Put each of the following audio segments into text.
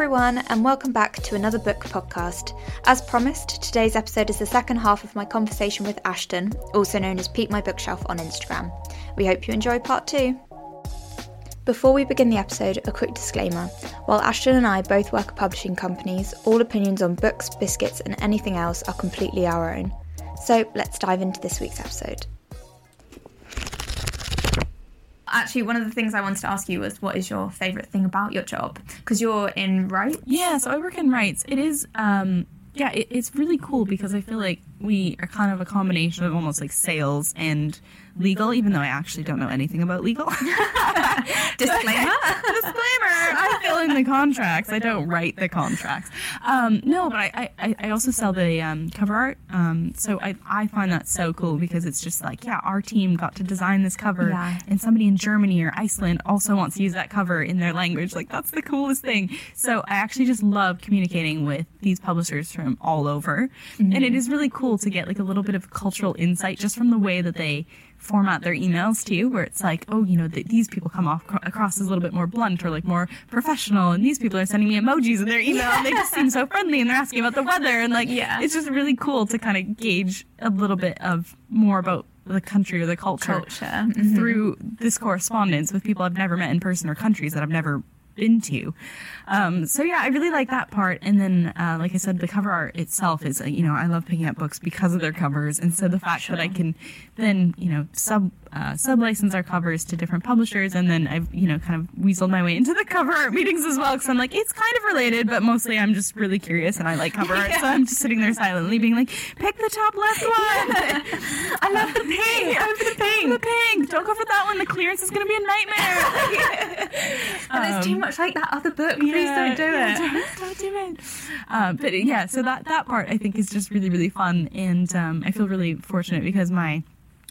everyone, and welcome back to another book podcast. As promised, today's episode is the second half of my conversation with Ashton, also known as Peep My Bookshelf on Instagram. We hope you enjoy part two. Before we begin the episode, a quick disclaimer. While Ashton and I both work at publishing companies, all opinions on books, biscuits, and anything else are completely our own. So let's dive into this week's episode. Actually, one of the things I wanted to ask you was what is your favourite thing about your job? Because you're in Right? Yeah, so I work in rights. It is, um, yeah, it, it's really cool because I feel like we are kind of a combination of almost like sales and legal, even though I actually don't know anything about legal. Disclaimer. Disclaimer. I fill in the contracts. I don't write the contracts. Um, no, but I, I, I also sell the um, cover art. Um, so I, I find that so cool because it's just like, yeah, our team got to design this cover Yeah. and somebody in Germany or Iceland also wants to use that cover in their language. Like that's the coolest thing. So I actually just love communicating with these publishers from all over. And it is really cool to get like a little bit of cultural insight just from the way that they format their emails to you where it's like oh you know th- these people come off cro- across as a little bit more blunt or like more professional and these people are sending me emojis in their email and they just seem so friendly and they're asking about the weather and like Yeah. it's just really cool to kind of gauge a little bit of more about the country or the culture, Culture. Mhm. through this correspondence with people I've never met in person or countries that I've never been to. Um, so yeah, I really like that part. And then, uh, like I said, the cover art itself is, uh, you know, I love picking up books because of their covers. And so the fact that I can then, you know, sub, uh, sub license our covers to different publishers. And then I've, you know, kind of weaseled my way into the cover art meetings as well. Cause I'm like, it's kind of related, but mostly I'm just really curious and I like cover art. So I'm just sitting there silently being like, pick the top left one. I love the pink. I love the pink. The pink. Don't go for that one. The clearance is going to be a nightmare. And it's too Um, much like that other book. Please don't do yeah, it. Don't, don't do it. Uh, but yeah, so that that part I think is just really really fun, and um, I feel really fortunate because my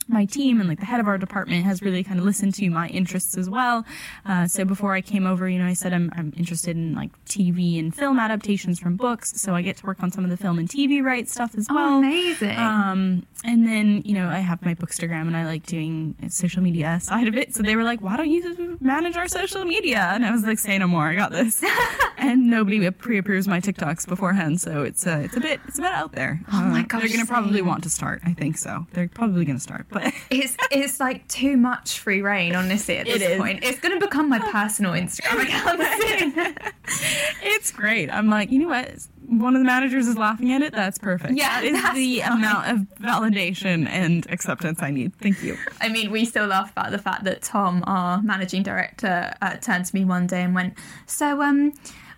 my team and like the head of our department has really kind of listened to my interests as well. Uh, so before I came over, you know, I said I'm I'm interested in like TV and film adaptations from books, so I get to work on some of the film and TV rights stuff as well. Oh, amazing. Um, and then, you know, I have my Bookstagram and I like doing social media side of it. So they were like, why don't you manage our social media? And I was like, say no more. I got this. and nobody pre-approves my TikToks beforehand. So it's uh, it's a bit, it's a bit out there. Oh my Uh, gosh, They're going to probably want to start. I think so. They're probably going to start, but it's it's like too much free reign, honestly. At It this is. point, it's going to become my personal Instagram account soon. it's great. I'm like, you know what? One of the managers is laughing at it. That's perfect. Yeah, That is the fine. amount of validation and acceptance I need. Thank you. I mean, we still laugh about the fact that Tom, our managing director, uh, turned to me one day and went, "So, um,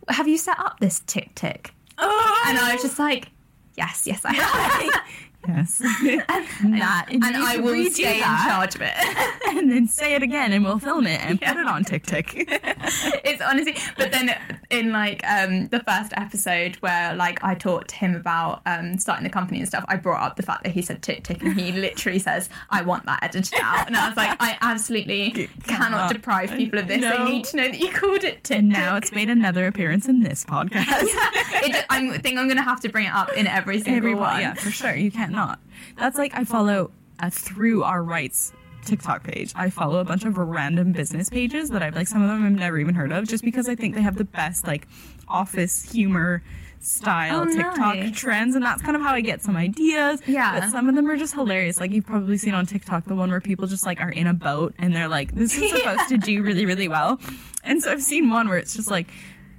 have you set up this tick tick?" And I was just like, "Yes, yes, I have." Yes. that and I will stay in charge of it. and then say it again and we'll film it and put it on TikTok. it's honestly but then in like um the first episode where like i talked to him about um starting the company and stuff i brought up the fact that he said tick tick and he literally says i want that edited out and i was like i absolutely cannot Cannot. deprive people of this No. they need to know that you called it tick and now it's made another appearance in this podcast. it, I think i'm gonna have to bring it up in every single Everyone, one yeah, for sure. You can't not. That's like I follow uh, through our rights TikTok page. I follow a bunch of random business pages that I've like some of them I've never even heard of, just because I think they have the best like office humor style Oh, TikTok nice. trends, and that's kind of how I get some ideas. Yeah. but some of them are just hilarious. Like you've probably seen on TikTok the one where people just like are in a boat and they're like, "This is supposed to do really, really well," and so I've seen one where it's just like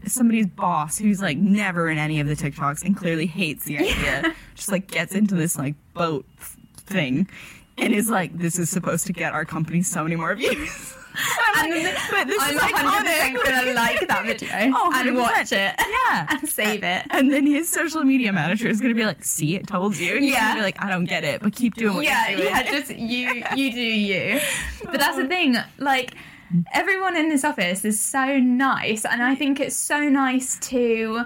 somebody's boss who's like never in any of the TikToks and clearly hates the idea, just like gets into this like boat thing and is like, this is supposed to get our company so many more views. I'm And like, but this I'm is 100% iconic. gonna like that video Oh, and watch it Yeah. and save it. And then his social media manager is gonna be like, "See, it told you." He's Yeah. be like, "I don't get it, but keep doing what yeah, you're doing." yeah, just you, you do you. But that's the oh. thing, like Mm-hmm. everyone in this office is so nice, and I think it's so nice to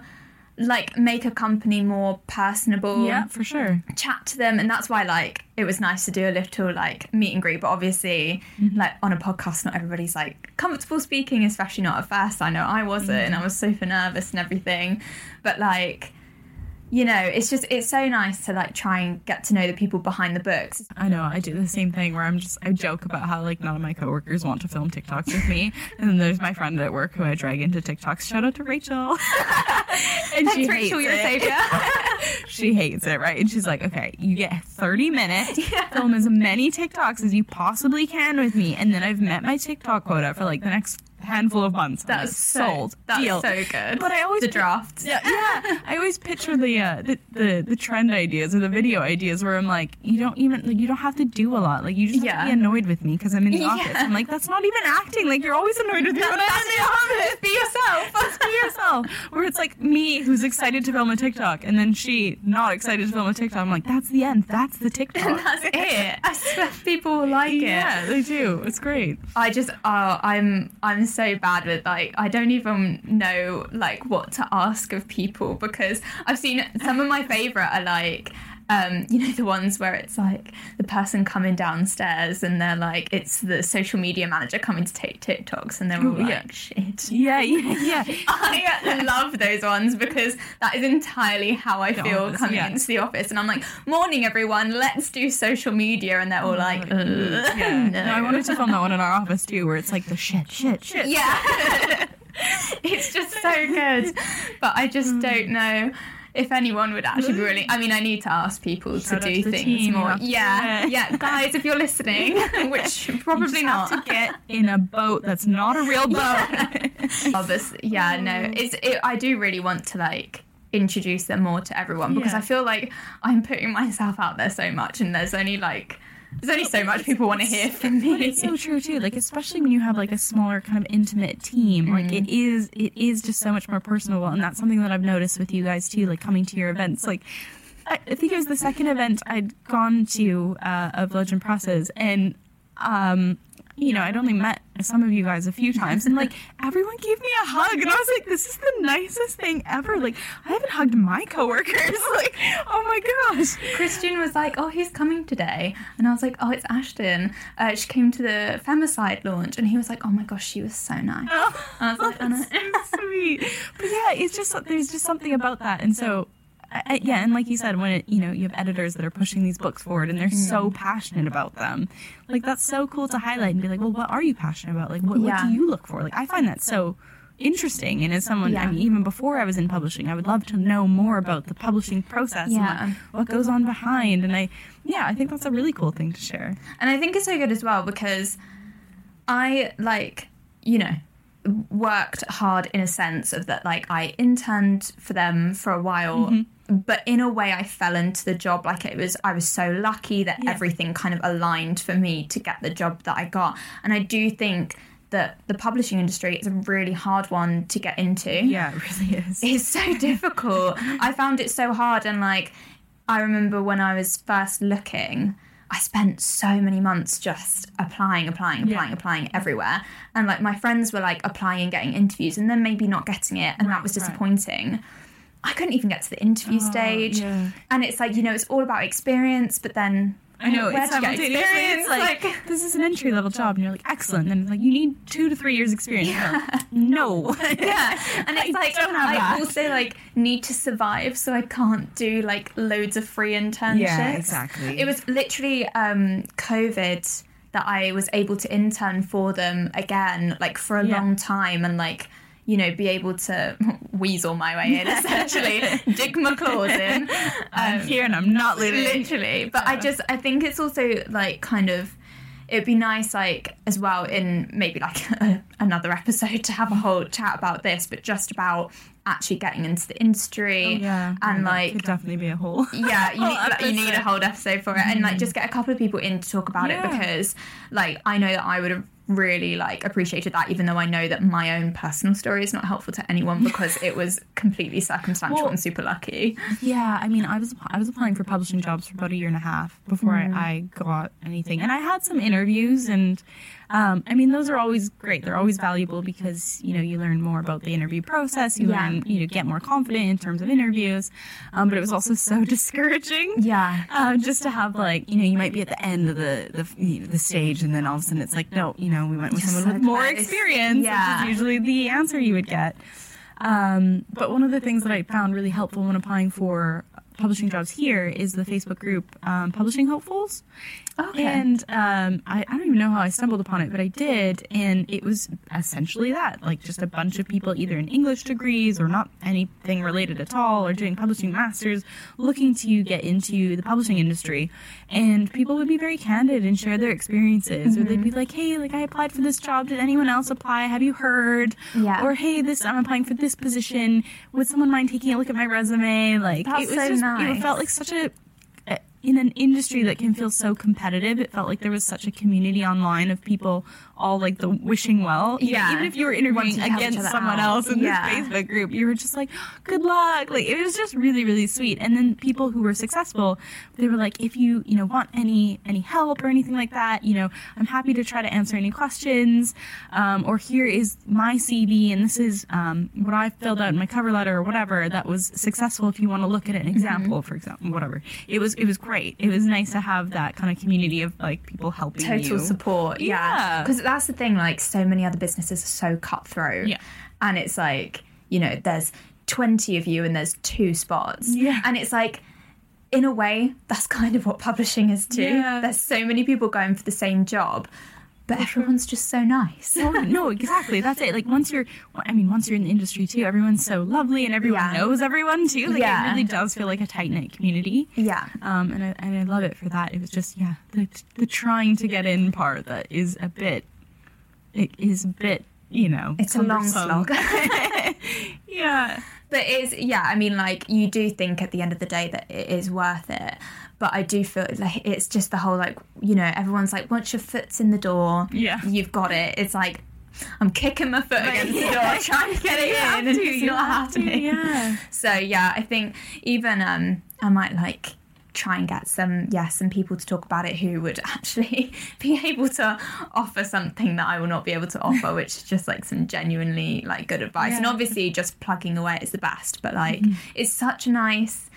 like make a company more personable. yeah, for mm-hmm. sure. Chat to them, and that's why like it was nice to do a little like meet and greet. But obviously, Mm-hmm. like on a podcast, not everybody's like comfortable speaking, especially not at first. I know I wasn't, mm-hmm. and I was super nervous and everything. But like you know, it's just it's so nice to like try and get to know the people behind the books. I know I do the same thing where I'm just I joke about how like none of my coworkers want to film TikToks with me, and then there's my friend at work who I drag into TikToks. Shout out to Rachel, and Thanks, Rachel, you're savior. she hates it, right? And she's like, okay, you get 30 minutes, film as many TikToks as you possibly can with me, and then I've met my TikTok quota for like the next handful of months. That's so- sold. that's Deal. so good. But I always The drafts. Yeah, yeah. I always picture the, uh, the the the trend ideas or the video ideas where I'm like, you don't even like, you don't have to do a lot. Like you just have to be annoyed with me because I'm in the Yeah. office. I'm like, that's not even acting. Like you're always annoyed with me when I'm in the office. Be yourself. Just be yourself. Where it's like me who's excited to film a TikTok and then she not excited to film a TikTok. I'm like, that's the end. That's the TikTok. That's it. I swear people will like it. Yeah, they do. It's great. I just oh I'm I'm so bad with like I don't even know like what to ask of people because I've seen some of my favorite are like um, you know the ones where it's like the person coming downstairs and they're like it's the social media manager coming to take TikToks and they're all Oh, like yeah. shit. Yeah, yeah, yeah. I love those ones because that is entirely how I feel coming yeah. into the office and I'm like morning everyone let's do social media and they're all like "Ugh, Yeah. no. No, I wanted to film that one in our office too, where it's like the shit, shit, shit. Yeah. it's just so good. But I just Mm. don't know if anyone would actually be willing. I mean, I need to ask people Shout to do to things more. Yeah. yeah. Yeah. Guys, if you're listening, which probably not. to get in a boat that's not a real boat. Oh, this- yeah, no. Um, it's it, I do really want to like introduce them more to everyone because Yeah. I feel like I'm putting myself out there so much and there's only like there's only so much people want to hear from me. It's so true too. Like especially when you have like a smaller kind of intimate team, like it is it is just so much more personable, and that's something that I've noticed with you guys too. Like coming to your events, like. I think it was the second event I'd gone to uh, of Legend Presses, and um, you know I'd only met some of you guys a few times, and like everyone gave me a hug, and I was like, "This is the nicest thing ever!" Like I haven't hugged my coworkers. Like, oh my gosh, Christian was like, "Oh, who's coming today?" And I was like, "Oh, it's Ashton. Uh, she came to the Femicide launch." And he was like, "Oh my gosh, she was so nice." I was like, "I. That's so sweet. But yeah, it's just there's just something about that, and so. I, yeah, and like you said, when it, you know you have editors that are pushing these books forward and they're mm-hmm. so passionate about them, like that's so cool to highlight and be like, well, what are you passionate about? Like, what, what do you look for? Like, I find that so interesting. And as someone, I mean, even before I was in publishing, I would love to know more about the publishing process Yeah. and what, what goes on behind. And I, yeah, I think that's a really cool thing to share. And I think it's so good as well because I like, you know, worked hard in a sense of that like I interned for them for a while. Mm-hmm. But in a way, I fell into the job like it was. I was so lucky that Yeah. everything kind of aligned for me to get the job that I got. And I do think that the publishing industry is a really hard one to get into. Yeah, it really is. It's so difficult. I found it so hard. And like, I remember when I was first looking, I spent so many months just applying, applying, applying, Yeah. applying everywhere. And like, my friends were like applying and getting interviews and then maybe not getting it. And that was right. I couldn't even get to the interview stage. Oh, yeah. And it's like, you know, it's all about experience, but then. I know where it's you get experience? it's like, this is an entry level job, and you're like excellent. And like you need two to three years experience. You're no, yeah and it's I like i that. also like need to survive so i can't do like loads of free internships Yeah, exactly. it was literally um covid that i was able to intern for them again like for a Yeah. long time and like you know be able to weasel my way in essentially dig my claws in I'm um, here and I'm not leaving. literally but i just i think it's also like kind of it'd be nice like as well in maybe like a, another episode to have a whole chat about this but just about actually getting into the industry Oh, Yeah, and that like could definitely be a whole. yeah, you whole need, like, you need a whole episode for it, and like mm-hmm. just get a couple of people in to talk about Yeah. it because, like, I know that I would have really like appreciated that, even though I know that my own personal story is not helpful to anyone because it was completely circumstantial Well- and super lucky. Yeah, I mean, I was I was applying for publishing jobs for about a year and a half before Mm. I, I got anything, and I had some interviews, and um, I mean, those are always great. They're always valuable because you know you learn more about the interview process. You Yeah. learn you know get more confident in terms of interviews, um, but it was also so discouraging. Yeah. Uh, just to have like you know you might be at the end of the the, you know, the stage and then all of a sudden it's like no you know we went with someone with more experience Yeah. which is usually the answer you would get Um, but one of the things that I found really helpful when applying for publishing jobs here is the Facebook group um, Publishing Hopefuls. Okay. And um, I, I don't even know how I stumbled upon it, but I did. And it was essentially that like just a bunch of people, either in English degrees or not anything related at all, or doing publishing masters, looking to get into the publishing industry. And people would be very candid and share their experiences, or they'd be like, hey, like I applied for this job. Did anyone else apply? Have you heard? Yeah. Or hey, this I'm applying for this position. Would someone mind taking a look at my resume? Like That's it was so just, nice. it felt like such a in an industry that can feel so competitive, it felt like there was such a community online of people all like the wishing well. Yeah. even if you were interviewing Wanting to help each against someone out. else in Yeah. this Facebook group, you were just like, good luck. Like it was just really, really sweet. And then people who were successful, they were like, if you, you know, want any, any help or anything like that, you know, I'm happy to try to answer any questions. Um, or here is my CV and this is, um, what I filled out in my cover letter or whatever that was successful. If you want to look at an example, for example, whatever. It was, it was great. It was nice to have that kind of community of like people helping you. total you. support yeah Yeah. That's the thing like so many other businesses are so cutthroat Yeah. and it's like you know there's 20 of you and there's two spots Yeah. and it's like in a way that's kind of what publishing is too Yeah. there's so many people going for the same job but everyone's just so nice no, no, exactly. That's it. Like once you're, I mean, once you're in the industry too, everyone's so lovely and everyone Yeah. knows everyone too. Like Yeah. it really does feel like a tight knit community. yeah Um, and I, and I love it for that. It was just yeah, the the trying to get in part that is a bit, it is a bit, you know, it's a long slog yeah. But it's yeah, I mean, like you do think at the end of the day that it is worth it. But I do feel like it's just the whole like you know everyone's like once your foot's in the door, Yeah. you've got it. It's like I'm kicking my foot against the door, trying to get it have in, and to, it's you not to, happening. yeah. So yeah, I think even um I might like try and get some yeah some people to talk about it who would actually be able to offer something that I will not be able to offer which is just like some genuinely like good advice and obviously just plugging away is the best but like Mm-hmm. it's such a nice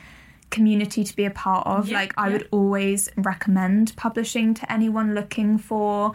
community to be a part of Yeah, like I yeah. would always recommend publishing to anyone looking for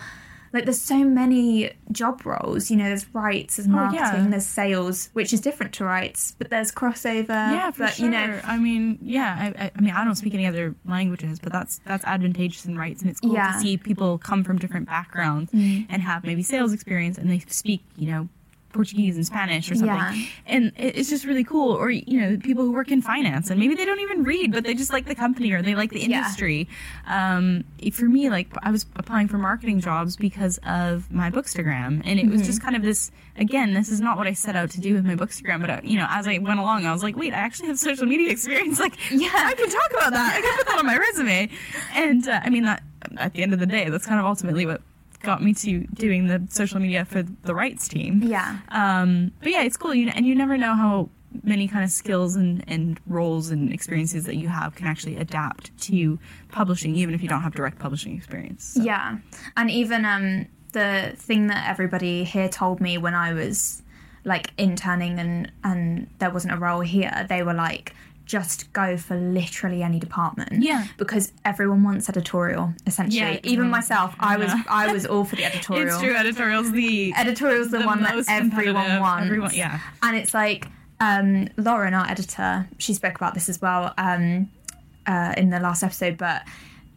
like there's so many job roles you know there's rights there's Oh, marketing yeah. there's sales which is different to rights but there's crossover Yeah, for but sure. you know I mean, yeah. I, I, mean, I don't speak any other languages, but that's that's advantageous in rights, and it's cool Yeah. To see people come from different backgrounds mm. and have maybe sales experience, and they speak, you know, Portuguese and Spanish or something, Yeah. and it's just really cool. Or you know, people who work in finance, and maybe they don't even read, but they just like the company or they like the Yeah. industry. Um, for me, like I was applying for marketing jobs because of my Bookstagram, and it was Mm-hmm. just kind of this. Again, this is not what I set out to do with my Bookstagram, but uh, you know, as I went along, I was like, wait, I actually have social media experience. Like, Yeah. I can talk about that. I can put that on my resume. And uh, I mean, that at the end of the day, that's kind of ultimately what got me to doing the social media for the rights team. Yeah. Um, but yeah, it's cool. You and you never know how many kind of skills and, and roles and experiences that you have can actually adapt to publishing, even if you don't have direct publishing experience. So- Yeah. And even um the thing that everybody here told me when I was like interning and and there wasn't a role here, they were like just go for literally any department. Yeah. Because everyone wants editorial, essentially. Yeah, Even mm, myself, I was. I was all for the editorial. It's true. Editorial's the Editorial's the, the one that everyone wants. everyone- yeah. And it's like um, Lauren, our editor, she spoke about this as well um, uh, in the last episode, but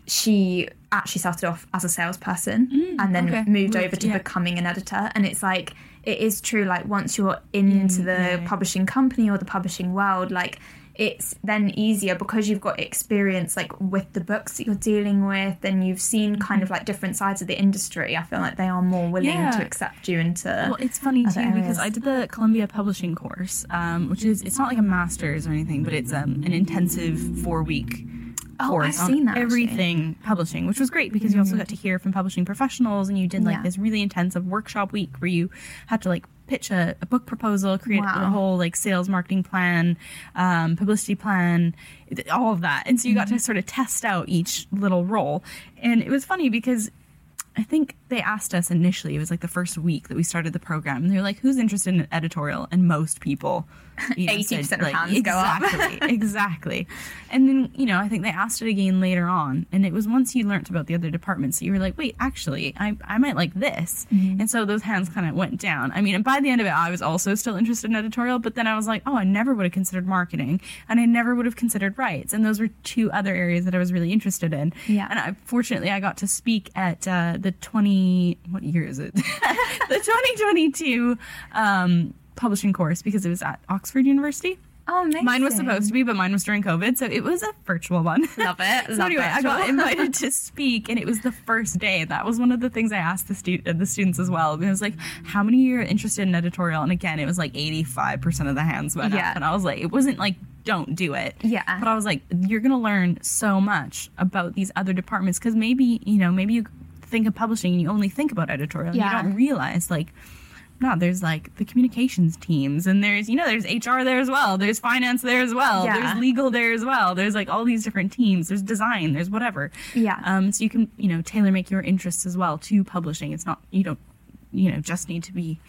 she actually started off as a salesperson and then Mm, okay. moved Moved, over to yeah. becoming an editor. And it's like, it is true, like, once you're into the Mm, yeah. publishing company or the publishing world, like, it's then easier because you've got experience like with the books that you're dealing with and you've seen kind of like different sides of the industry. I feel like they are more willing Mm-hmm. Yeah. to accept you into Well, it's funny too other because. I did the Columbia Publishing course, um, which is it's not like a master's or anything, but it's um, an intensive four week Oh, course I've on seen that, actually. everything publishing, which was great because you also got to hear from publishing professionals, and you did like Yeah. this really intensive workshop week where you had to like pitch a, a book proposal, create Wow. a whole like sales marketing plan, um, publicity plan, all of that, and so you got Mm-hmm. to sort of test out each little role, and it was funny because I think they asked us initially, it was like the first week that we started the program, and they were like, who's interested in editorial? And most people, you know, 80% said, of like, hands go up. exactly, exactly. And then, you know, I think they asked it again later on, and it was once you learnt about the other departments that you were like, wait, actually, I, I might like this. Mm-hmm. And so those hands kind of went down. I mean, and by the end of it, I was also still interested in editorial, but then I was like, oh, I never would have considered marketing, and I never would have considered rights. And those were two other areas that I was really interested in. Yeah. And I, fortunately, I got to speak at uh, the 20, what year is it? the 2022 um, publishing course because it was at Oxford University. Oh, amazing. Mine was supposed to be, but mine was during COVID, so it was a virtual one. Love it. so Love anyway, I got invited to speak, and it was the first day. That was one of the things I asked the stu- the students as well. I was like, "How many are interested in editorial?" And again, it was like eighty five percent of the hands went Yeah. up, and I was like, "It wasn't like don't do it." Yeah. But I was like, "You're gonna learn so much about these other departments because maybe you know maybe you think of publishing and you only think about editorial, and Yeah. you don't realize like." No, there's like the communications teams, and there's you know there's HR there as well. There's finance there as well. Yeah. There's legal there as well. There's like all these different teams. There's design. There's whatever. Yeah. Um. So you can you know tailor make your interests as well to publishing. It's not you don't you know just need to be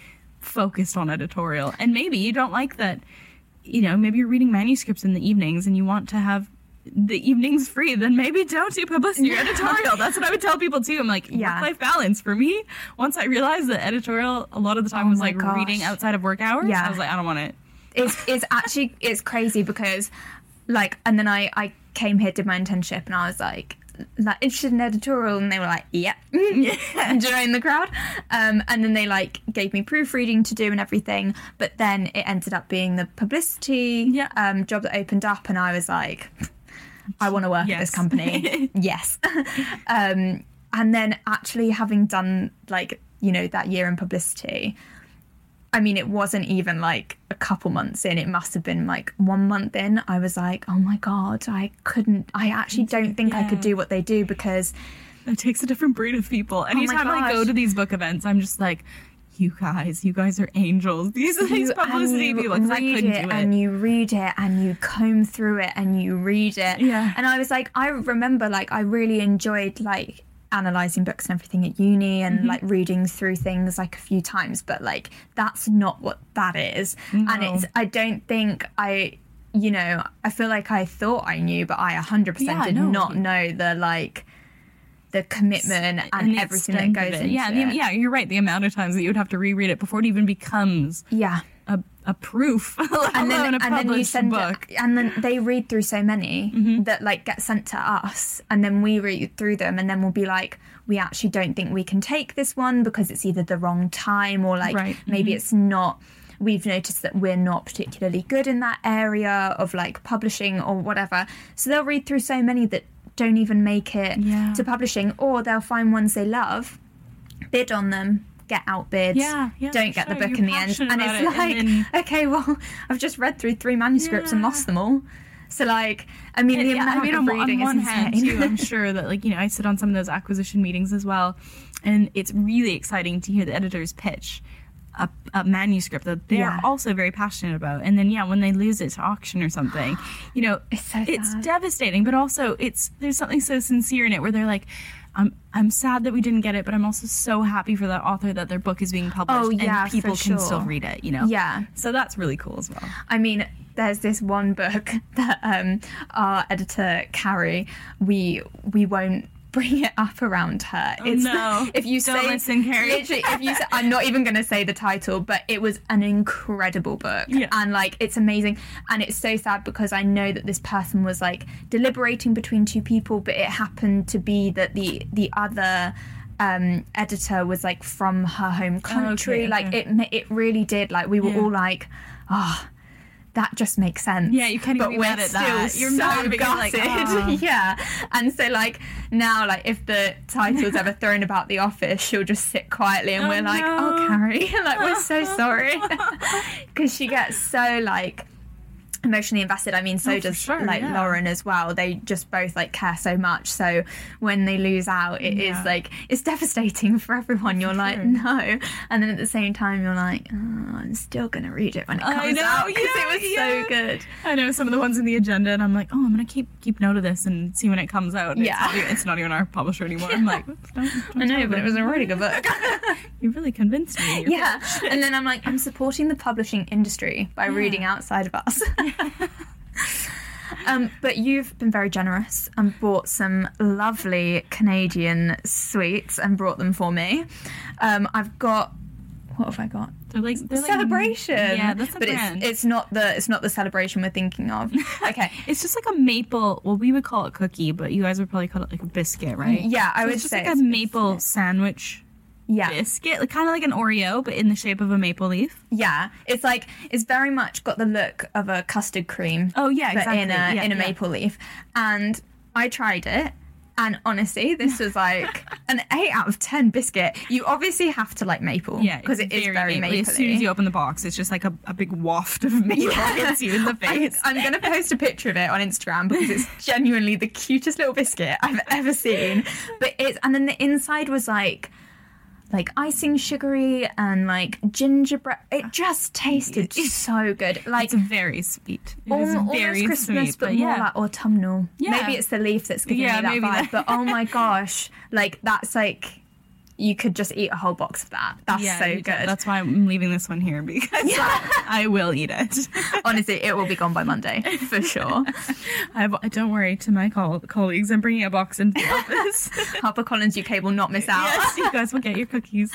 focused on editorial. And maybe you don't like that. You know, maybe you're reading manuscripts in the evenings and you want to have the evenings free, then maybe don't do publicity or editorial. That's what I would tell people too. I'm like, Yeah. work life balance. For me, once I realized that editorial a lot of the time Oh was like gosh. reading outside of work hours, Yeah. I was like, I don't want it. it's it's actually it's crazy because like and then I I came here did my internship and I was like like interested in editorial and they were like yep join the crowd um and then they like gave me proofreading to do and everything but then it ended up being the publicity Yeah. um job that opened up and I was like I want to work at this company yes um and then actually having done like you know that year in publicity I mean, it wasn't even like a couple months in. It must have been like one month in. I was like, oh my God, I couldn't, I actually don't think I could do what they do because, It takes a different breed of people. Anytime I go to these book events, I'm just like, you guys, you guys are angels. These are these publicity people because I couldn't it do it. and you read it and you comb through it and you read it. Yeah. And I was like, I remember like I really enjoyed like analyzing books and everything at uni and Mm-hmm. like reading through things like a few times, but like that's not what that is. And it's I don't think I you know, I feel like I thought I knew, but I 100% Yeah, did no. not know the like the commitment and, the everything that goes into yeah, it. the- yeah, you're right. The amount of times that you would have to reread it before it even becomes yeah. a, a proof, and then a and then you send book. it, and then they read through so many Mm-hmm. that like get sent to us, and then we read through them, and then we'll be like, we actually don't think we can take this one because it's either the wrong time or like Right. Mm-hmm. maybe it's not. We've noticed that we're not particularly good in that area of like publishing or whatever. So they'll read through so many that don't even make it Yeah. to publishing, or they'll find ones they love, bid on them, get outbid, Yeah, yeah, don't get the book You're in the end, and it's it, like, and then- okay, well, I've just read through three manuscripts and lost them all. So like, I mean, the Yeah, amount I mean, of on, reading on one is hand, insane. too, I'm sure that, like, you know, I sit on some of those acquisition meetings as well, and it's really exciting to hear the editors pitch a, a manuscript that they're Yeah. also very passionate about. And then, yeah, when they lose it to auction or something, you know, It's so it's devastating, but also it's there's something so sincere in it where they're like, I'm I'm sad that we didn't get it, but I'm also so happy for that author that their book is being published Oh, yeah, and people for can sure. still read it, you know? Yeah. So that's really cool as well. I mean, there's this one book that um, our editor Carrie, we we won't bring it up around her. Oh, no. if you Don't say listen, Carrie. literally, if you say, I'm not even going to say the title, but it was an incredible book, Yeah. and like it's amazing, and it's so sad because I know that this person was like deliberating between two people, but it happened to be that the the other. Um, editor was like from her home country. okay, Like okay. it, it really did. Like we were Yeah. all like, oh, that just makes sense. Yeah, you can't even but be we're mad at that. You're so mad, like. "Ah." yeah, and so like now, like if the title's ever thrown about the office, she'll just sit quietly, and Oh, we're like, no. oh, Carrie, like we're so sorry, because she gets so like emotionally invested. I mean, so Oh, does sure, like yeah. Lauren as well. They just both like care so much. So when they lose out, it is Yeah. like it's devastating for everyone. You're like, sure. no, and then at the same time, you're like, oh, I'm still gonna read it when it comes know, out because yeah, it was so good. I know some of the ones in the agenda, and I'm like, oh, I'm gonna keep keep note of this and see when it comes out. And Yeah. it's not, even, it's not even our publisher anymore. I'm like, don't, don't I know, but it was a really good book. You really convinced me. You're yeah, and then I'm like, I'm supporting the publishing industry by reading outside of us. Um, but you've been very generous and bought some lovely Canadian sweets and brought them for me. Um, I've got what have I got? They're like they're like- celebration. yeah, that's a but brand. it's it's not the it's not the celebration we're thinking of. Okay. It's just like a maple. Well, we would call it cookie, but you guys would probably call it like a biscuit, right? Yeah, I So would it's just say like a it's maple sandwich yeah. biscuit, like, kind of like an Oreo, but in the shape of a maple leaf. Yeah, it's like it's very much got the look of a custard cream. Oh, yeah, but in a exactly. Yeah, in a yeah. maple leaf. And I tried it, and honestly, this was like an eight out of ten biscuit. You obviously have to like maple, Yeah, because it is very maple. As soon as you open the box, it's just like a, a big waft of maple hits you in the I, face. I'm going to post a picture of it on Instagram because it's genuinely the cutest little biscuit I've ever seen. But it's and then the inside was like like icing sugary and like gingerbread. It just tasted so good. Like It's very sweet. It is Al- very almost Christmas, sweet, but, more yeah. like autumnal. Yeah. Maybe it's the leaf that's giving Yeah, me that vibe. that- But oh my gosh, like that's like you could just eat a whole box of that. That's yeah, so good. That's why I'm leaving this one here because I will eat it. Honestly, it will be gone by Monday for sure. I've, don't worry to my col- colleagues. I'm bringing a box into the office. HarperCollins UK will not miss out. yes, you guys will get your cookies.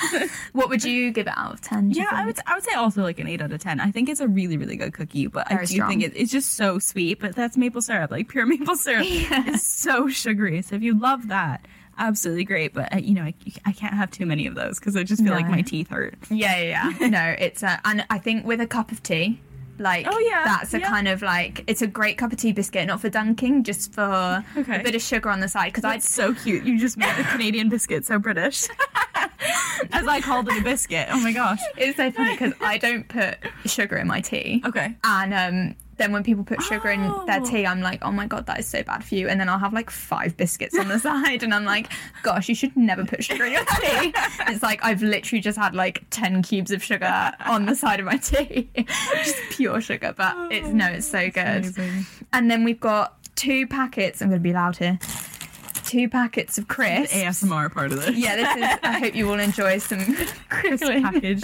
What would you give it out of ten? Yeah, I would. I would say also like an eight out of ten. I think it's a really, really good cookie, but I do strong. think it, it's just so sweet. But that's maple syrup, like pure maple syrup. It's so sugary. So if you love that, absolutely great. But uh, you know, I, I can't have too many of those because I just feel like my teeth hurt. Yeah, yeah, yeah. no, it's a, and I think with a cup of tea, like Oh, yeah, that's a yeah. kind of like it's a great cup of tea biscuit, not for dunking, just for Okay. a bit of sugar on the side. Because I It's so cute. You just made a Canadian biscuit so British. As I called it a biscuit. Oh my gosh. It's so funny because I don't put sugar in my tea. Okay. And um, then when people put sugar in their Oh. tea, I'm like, oh my god, that is so bad for you. And then I'll have like five biscuits on the side, and I'm like, gosh, you should never put sugar in your tea. it's like I've literally just had like ten cubes of sugar on the side of my tea, just pure sugar. But it's no, it's so good. amazing. And then we've got two packets. I'm going to be loud here. Two packets of crisps. ASMR part of this. Yeah, this is. I hope you all enjoy some crisp package.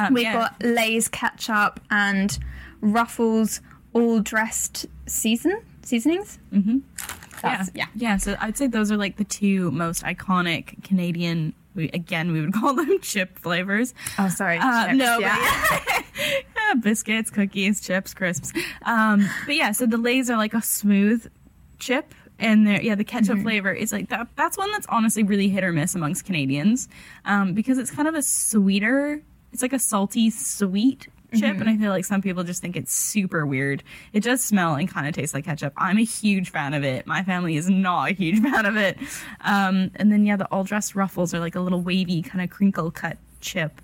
Um, We've yeah. got Lay's ketchup and Ruffles all dressed season seasonings. yeah. That's- yeah. yeah. So I'd say those are like the two most iconic Canadian. We, again, we would call them chip flavors. Oh, sorry. Uh, chips, no, yeah. but yeah, biscuits, cookies, chips, crisps. Um, but yeah, so the Lay's are like a smooth chip, and they're yeah, the ketchup Mm-hmm. flavor is like that. That's one that's honestly really hit or miss amongst Canadians, um, because it's kind of a sweeter. It's like a salty sweet chip, Mm-hmm. and I feel like some people just think it's super weird. It does smell and kind of taste like ketchup. I'm a huge fan of it. My family is not a huge fan of it. Um, and then yeah, the all dressed ruffles are like a little wavy kind of crinkle cut chip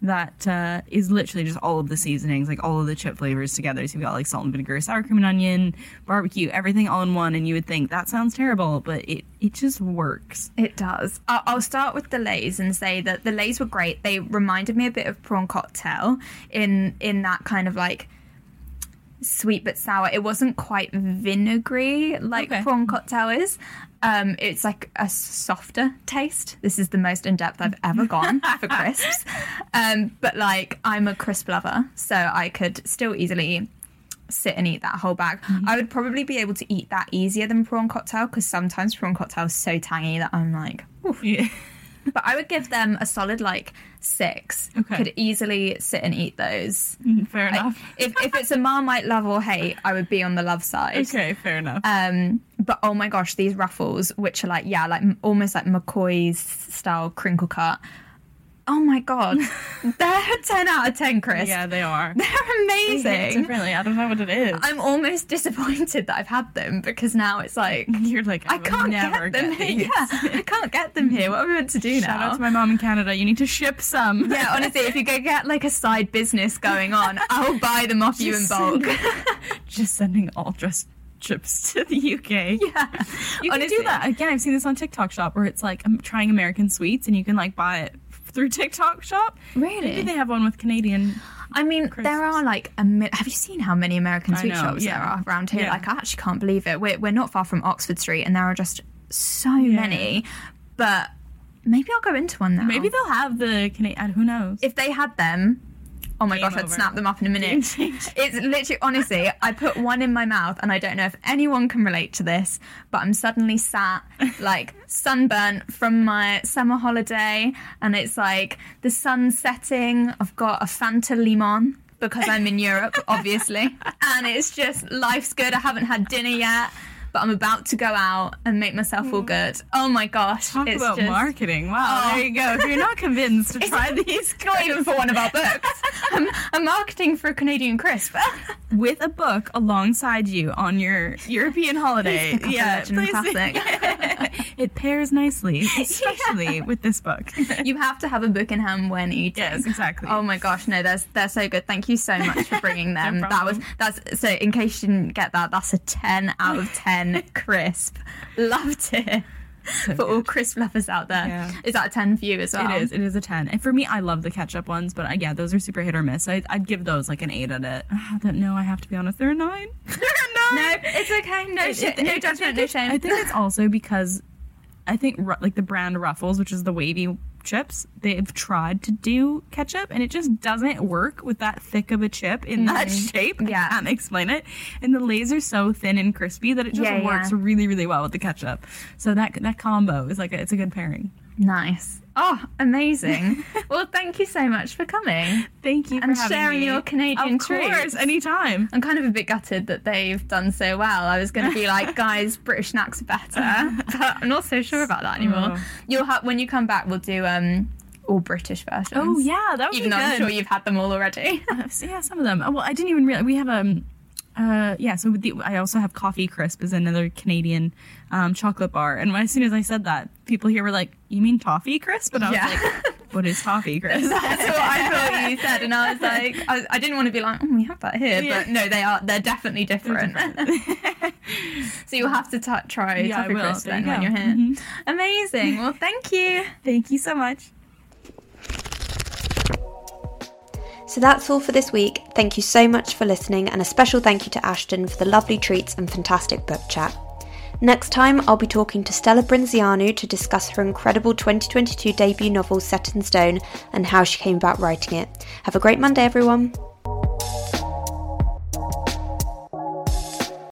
that uh, is literally just all of the seasonings, like all of the chip flavors together. So you've got like salt and vinegar, sour cream and onion, barbecue, everything all in one. And you would think that sounds terrible, but it, it just works. It does. I'll start with the Lays and say that the Lays were great. They reminded me a bit of prawn cocktail in in that kind of like sweet but sour. It wasn't quite vinegary like Okay. prawn cocktail is. Um, it's like a softer taste. This is the most in depth I've ever gone for crisps. Um, but like I'm a crisp lover, so I could still easily sit and eat that whole bag. I would probably be able to eat that easier than prawn cocktail because sometimes prawn cocktail is so tangy that I'm like, oof. Yeah. But I would give them a solid like six. Okay. Could easily sit and eat those. Fair enough. if if it's a Marmite love or hate, I would be on the love side. Okay, fair enough. Um, but oh my gosh, these ruffles, which are like yeah, like almost like McCoy's style crinkle cut. Oh my god, they're ten out of ten, Chris. Yeah, they are. They're amazing. Differently, I don't know what it is. I'm almost disappointed that I've had them because now it's like You're like, I, I can't never get them get here. Yeah, I can't get them here. What are we meant to do Shout now? Shout out to my mom in Canada. You need to ship some. yeah, honestly, if you go get like a side business going on, I'll buy them off you in Just bulk. Just sending all dressed chips to the UK. Yeah. You can Honestly. do that. Again, I've seen this on TikTok Shop where it's like I'm trying American sweets and you can like buy it through TikTok Shop. Really? Maybe they have one with Canadian. I mean, Crisps. there are like a mi- have you seen how many American sweet know, shops yeah. there are around here? Yeah. Like, I actually can't believe it. We're we're not far from Oxford Street, and there are just so many. But maybe I'll go into one now. Maybe they'll have the Canadian. Uh, who knows? if they had them. Oh my Game gosh, I'd snap them up in a minute. It's literally, honestly, I put one in my mouth, and I don't know if anyone can relate to this, but I'm suddenly sat like sunburnt from my summer holiday, and it's like the sun's setting. I've got a Fanta Limon because I'm in Europe, obviously, and it's just life's good. I haven't had dinner yet. But I'm about to go out and make myself all hmm. good. Oh my gosh. Talk it's about just, marketing. Wow, Oh. there you go. If you're not convinced to try these Not even for one of our books. I'm, I'm marketing for a Canadian crisp. with a book alongside you on your European holiday. a classic. it pairs nicely, especially with this book. you have to have a book in hand when eating. yes, exactly. Oh my gosh, no, they're, they're so good. Thank you so much for bringing them. that was that's so. In case you didn't get that, that's a ten out of ten crisp. Loved it. for all crisp lovers out there, Yeah. is that a ten for you as well? It is. It is a ten. And for me, I love the ketchup ones, but uh, yeah, those are super hit or miss. I, I'd give those like an eight at it. Ah, that- no, I have to be honest. They're a nine. They're a No, it's okay. No, It- sh- it- no judgment, no shame. I think it's also because I think like the brand Ruffles, which is the wavy chips, they've tried to do ketchup and it just doesn't work with that thick of a chip in that shape. Mm-hmm. Yeah. I can't explain it. And the layers are so thin and crispy that it just Yeah, works yeah. really, really well with the ketchup. So that that combo is like a, it's a good pairing. Nice. Oh, amazing. well, thank you so much for coming. Thank you And sharing me. your Canadian Of course, treats. anytime. I'm kind of a bit gutted that they've done so well. I was going to be like, guys, British snacks are better, but I'm not so sure about that anymore. Oh. You'll have when you come back, we'll do um all British versions. Oh yeah, that would even be though good. I'm sure you've had them all already. Uh, so yeah, some of them. Oh, well, I didn't even realize we have um. Uh, yeah, so the, I also have Coffee Crisp is another Canadian um, chocolate bar, and when, as soon as I said that, people here were like, "You mean Toffee Crisp?" And I was Yeah. like, "What is Toffee Crisp?" That's what I thought you said, and I was like, I, I didn't want to be like, oh, we have that here, Yeah. but no, they are. They're definitely different. so you'll have to t- try Yeah, toffee crisp then you when you're here. Mhm. Amazing. Well, thank you. Thank you so much. So that's all for this week. Thank you so much for listening, and a special thank you to Ashton for the lovely treats and fantastic book chat. Next time, I'll be talking to Stela Brinzeanu to discuss her incredible 2022 debut novel Set in Stone and how she came about writing it. Have a great Monday, everyone.